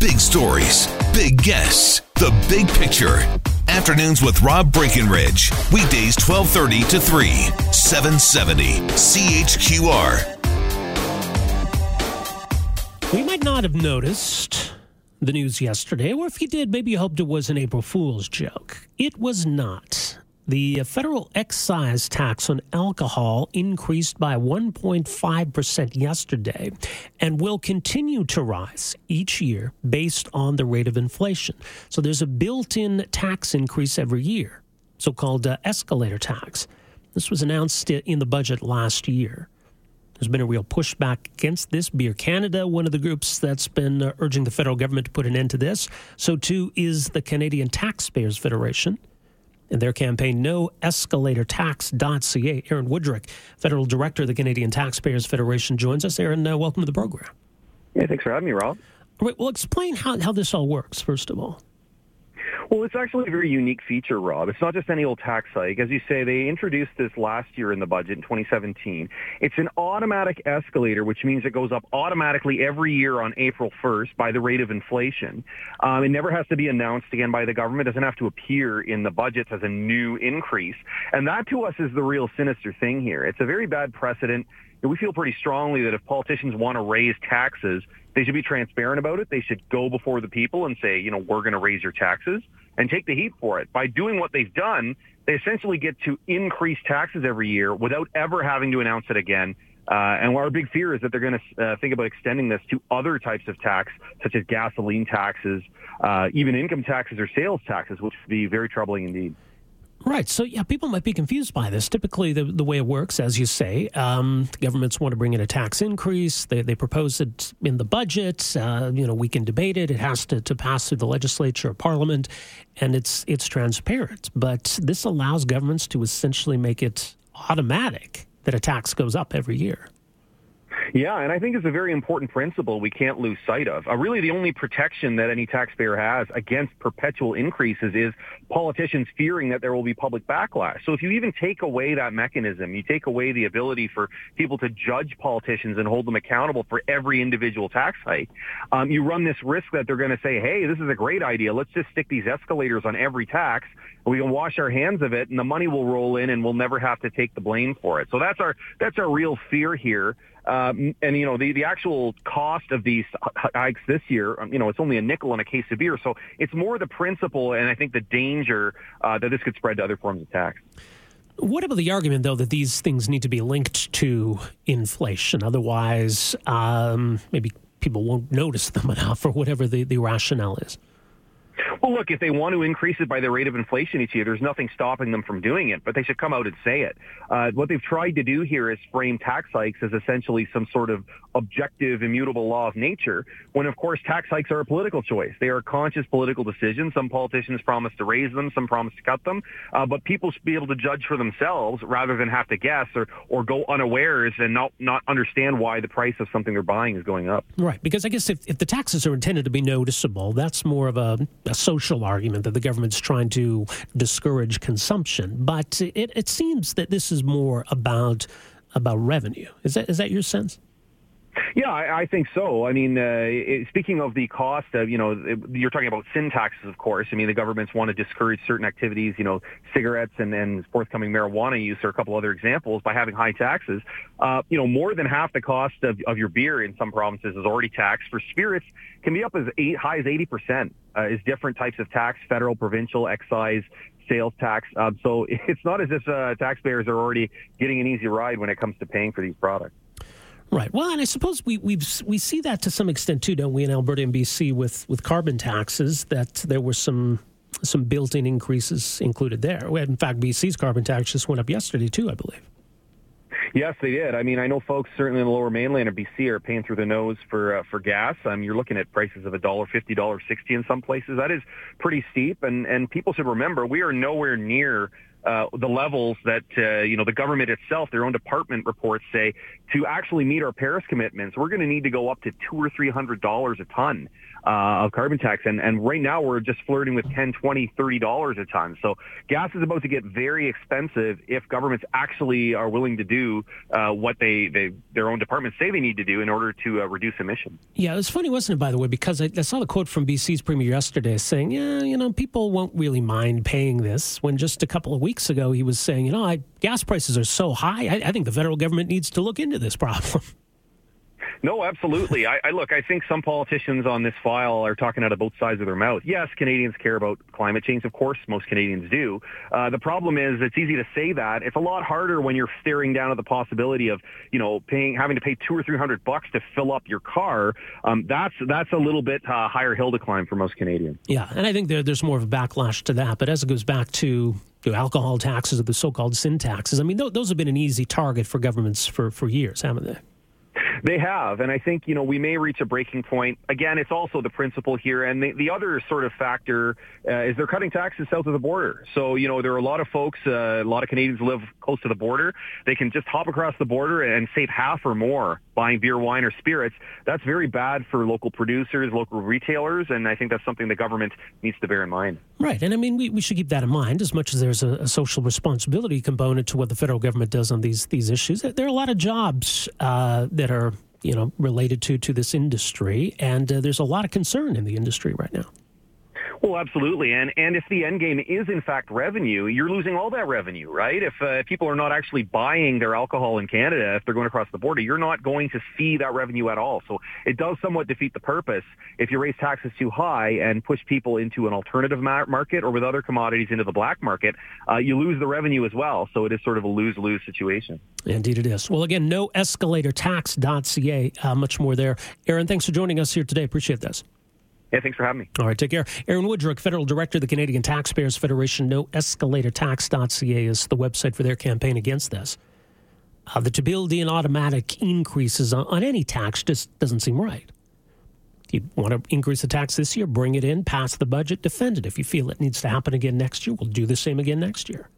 Big stories, big guests, the big picture. Afternoons with Rob Breckenridge. Weekdays 1230 to 3, 770 CHQR. We might not have noticed the news yesterday, or if you did, maybe you hoped it was an April Fool's joke. It was not. The federal excise tax on alcohol increased by 1.5% yesterday and will continue to rise each year based on the rate of inflation. So there's a built in tax increase every year, so called uh, escalator tax. This was announced in the budget last year. There's been a real pushback against this. Beer Canada, one of the groups that's been uh, urging the federal government to put an end to this. So, too, is the Canadian Taxpayers Federation and their campaign, noescalatortax.ca. Aaron Wudrick, Federal Director of the Canadian Taxpayers Federation, joins us. Aaron, uh, welcome to the program. Yeah, thanks for having me, Rob. All right, well, explain how, how this all works, first of all. Well, it's actually a very unique feature, Rob. It's not just any old tax hike. As you say, they introduced this last year in the budget in 2017. It's an automatic escalator, which means it goes up automatically every year on April 1st by the rate of inflation. Um, it never has to be announced again by the government. It doesn't have to appear in the budgets as a new increase. And that to us is the real sinister thing here. It's a very bad precedent. We feel pretty strongly that if politicians want to raise taxes, they should be transparent about it. They should go before the people and say, you know, we're going to raise your taxes and take the heat for it. By doing what they've done, they essentially get to increase taxes every year without ever having to announce it again. Uh, and our big fear is that they're going to uh, think about extending this to other types of tax, such as gasoline taxes, uh, even income taxes or sales taxes, which would be very troubling indeed. Right. So, yeah, people might be confused by this. Typically, the, the way it works, as you say, um, governments want to bring in a tax increase. They, they propose it in the budget. Uh, you know, we can debate it. It has to, to pass through the legislature or parliament, and it's it's transparent. But this allows governments to essentially make it automatic that a tax goes up every year. Yeah, and I think it's a very important principle we can't lose sight of. Uh, really, the only protection that any taxpayer has against perpetual increases is politicians fearing that there will be public backlash. So if you even take away that mechanism, you take away the ability for people to judge politicians and hold them accountable for every individual tax hike, um, you run this risk that they're going to say, hey, this is a great idea. Let's just stick these escalators on every tax. We can wash our hands of it, and the money will roll in, and we'll never have to take the blame for it. So that's our that's our real fear here. Um, and you know the the actual cost of these hikes this year, um, you know, it's only a nickel in a case of beer. So it's more the principle, and I think the danger uh, that this could spread to other forms of tax. What about the argument, though, that these things need to be linked to inflation? Otherwise, um, maybe people won't notice them enough, or whatever the, the rationale is. Well, look, if they want to increase it by the rate of inflation each year, there's nothing stopping them from doing it, but they should come out and say it. Uh, what they've tried to do here is frame tax hikes as essentially some sort of objective, immutable law of nature, when of course tax hikes are a political choice. They are a conscious political decision. Some politicians promise to raise them, some promise to cut them, uh, but people should be able to judge for themselves rather than have to guess or, or go unawares and not, not understand why the price of something they're buying is going up. Right, because I guess if, if the taxes are intended to be noticeable, that's more of a, a social argument that the government's trying to discourage consumption. But it, it seems that this is more about about revenue. Is that is that your sense? Yeah, I, I think so. I mean, uh, it, speaking of the cost of, you know, it, you're talking about sin taxes, of course. I mean, the governments want to discourage certain activities, you know, cigarettes and then forthcoming marijuana use are a couple other examples by having high taxes. Uh, you know, more than half the cost of, of your beer in some provinces is already taxed. For spirits, can be up as eight, high as 80% uh, is different types of tax, federal, provincial, excise, sales tax. Um, so it's not as if uh, taxpayers are already getting an easy ride when it comes to paying for these products. Right. Well, and I suppose we we we see that to some extent too, don't we, in Alberta and BC with with carbon taxes? That there were some some built-in increases included there. In fact, BC's carbon tax just went up yesterday too, I believe. Yes, they did. I mean, I know folks certainly in the lower mainland of BC are paying through the nose for uh, for gas. Um, you're looking at prices of a dollar fifty, dollar sixty in some places. That is pretty steep, and and people should remember we are nowhere near uh, the levels that uh, you know the government itself, their own department reports say to actually meet our Paris commitments, we're going to need to go up to two or three hundred dollars a ton uh, of carbon tax. And, and right now we're just flirting with 10, 20, 30 dollars a ton. So gas is about to get very expensive if governments actually are willing to do uh, what they, they their own departments say they need to do in order to uh, reduce emissions. Yeah, it was funny, wasn't it, by the way, because I, I saw the quote from BC's premier yesterday saying, yeah, you know, people won't really mind paying this when just a couple of weeks ago he was saying, you know, I, gas prices are so high, I, I think the federal government needs to look into this problem. No, absolutely. I, I, look. I think some politicians on this file are talking out of both sides of their mouth. Yes, Canadians care about climate change. Of course, most Canadians do. Uh, the problem is, it's easy to say that. It's a lot harder when you're staring down at the possibility of, you know, paying having to pay two or three hundred bucks to fill up your car. Um, that's that's a little bit uh, higher hill to climb for most Canadians. Yeah, and I think there, there's more of a backlash to that. But as it goes back to alcohol taxes or the so-called sin taxes, I mean, th- those have been an easy target for governments for for years, haven't they? They have, and I think you know we may reach a breaking point. Again, it's also the principle here, and the, the other sort of factor uh, is they're cutting taxes south of the border. So you know there are a lot of folks, uh, a lot of Canadians live close to the border. They can just hop across the border and save half or more buying beer, wine, or spirits. That's very bad for local producers, local retailers, and I think that's something the government needs to bear in mind. Right, and I mean we, we should keep that in mind as much as there's a, a social responsibility component to what the federal government does on these these issues. There are a lot of jobs uh, that are you know related to to this industry, and uh, there's a lot of concern in the industry right now. Well, absolutely, and and if the end game is in fact revenue, you're losing all that revenue, right? If uh, people are not actually buying their alcohol in Canada, if they're going across the border, you're not going to see that revenue at all. So it does somewhat defeat the purpose if you raise taxes too high and push people into an alternative market or with other commodities into the black market. Uh, you lose the revenue as well. So it is sort of a lose-lose situation. Indeed, it is. Well, again, no escalatortax.ca. Uh, much more there. Aaron, thanks for joining us here today. Appreciate this. Yeah, thanks for having me. All right, take care. Aaron Wudrick, Federal Director of the Canadian Taxpayers Federation. No escalatortax.ca is the website for their campaign against this. Uh, the to build in automatic increases on, on any tax just doesn't seem right. If you want to increase the tax this year, bring it in, pass the budget, defend it. If you feel it needs to happen again next year, we'll do the same again next year.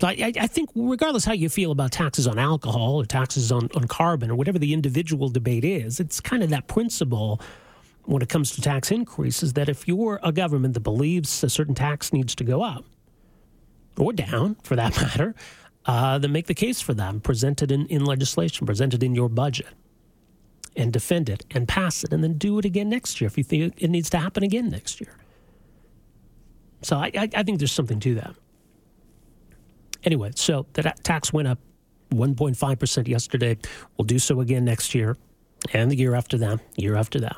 So I, I, think, regardless how you feel about taxes on alcohol or taxes on, on carbon or whatever the individual debate is, it's kind of that principle when it comes to tax increases that if you're a government that believes a certain tax needs to go up or down for that matter, uh, then make the case for that, present it in, in legislation, present it in your budget, and defend it and pass it, and then do it again next year if you think it needs to happen again next year. So I, I, I think there's something to that. Anyway, so the tax went up 1.5% yesterday. We'll do so again next year and the year after that, year after that.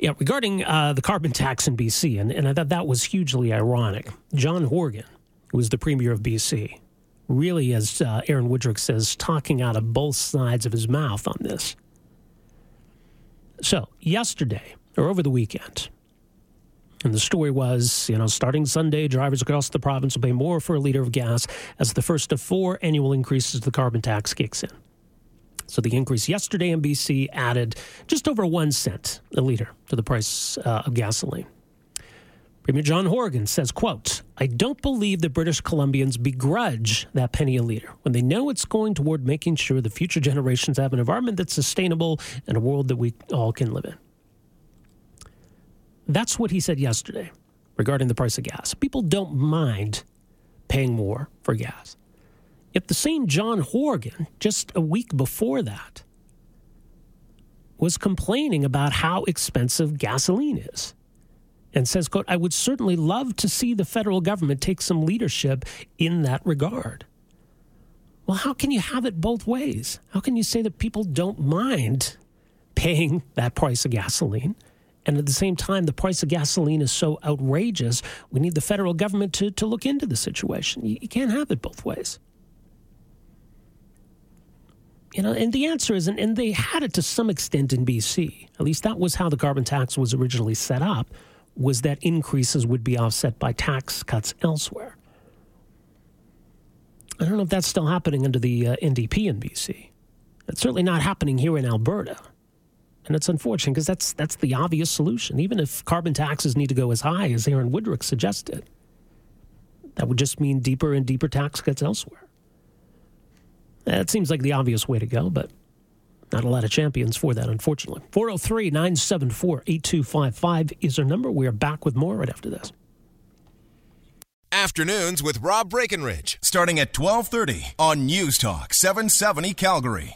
Yeah, regarding uh, the carbon tax in BC, and, and I thought that was hugely ironic. John Horgan, who was the premier of BC, really, as uh, Aaron Wudrick says, talking out of both sides of his mouth on this. So, yesterday, or over the weekend, and the story was, you know, starting Sunday, drivers across the province will pay more for a liter of gas as the first of four annual increases to the carbon tax kicks in. So the increase yesterday in BC added just over one cent a liter to the price uh, of gasoline. Premier John Horgan says, quote, I don't believe the British Columbians begrudge that penny a liter when they know it's going toward making sure the future generations have an environment that's sustainable and a world that we all can live in. That's what he said yesterday regarding the price of gas. People don't mind paying more for gas. Yet the same John Horgan, just a week before that, was complaining about how expensive gasoline is and says, quote, I would certainly love to see the federal government take some leadership in that regard. Well, how can you have it both ways? How can you say that people don't mind paying that price of gasoline? And at the same time, the price of gasoline is so outrageous, we need the federal government to, to look into the situation. You, you can't have it both ways. You know, and the answer is, and, and they had it to some extent in BC. At least that was how the carbon tax was originally set up, was that increases would be offset by tax cuts elsewhere. I don't know if that's still happening under the uh, NDP in BC. It's certainly not happening here in Alberta. And it's unfortunate because that's, that's the obvious solution. Even if carbon taxes need to go as high as Aaron Wudrick suggested, that would just mean deeper and deeper tax cuts elsewhere. That seems like the obvious way to go, but not a lot of champions for that, unfortunately. 403 974 8255 is our number. We are back with more right after this. Afternoons with Rob Breckenridge, starting at 1230 on News Talk 770 Calgary.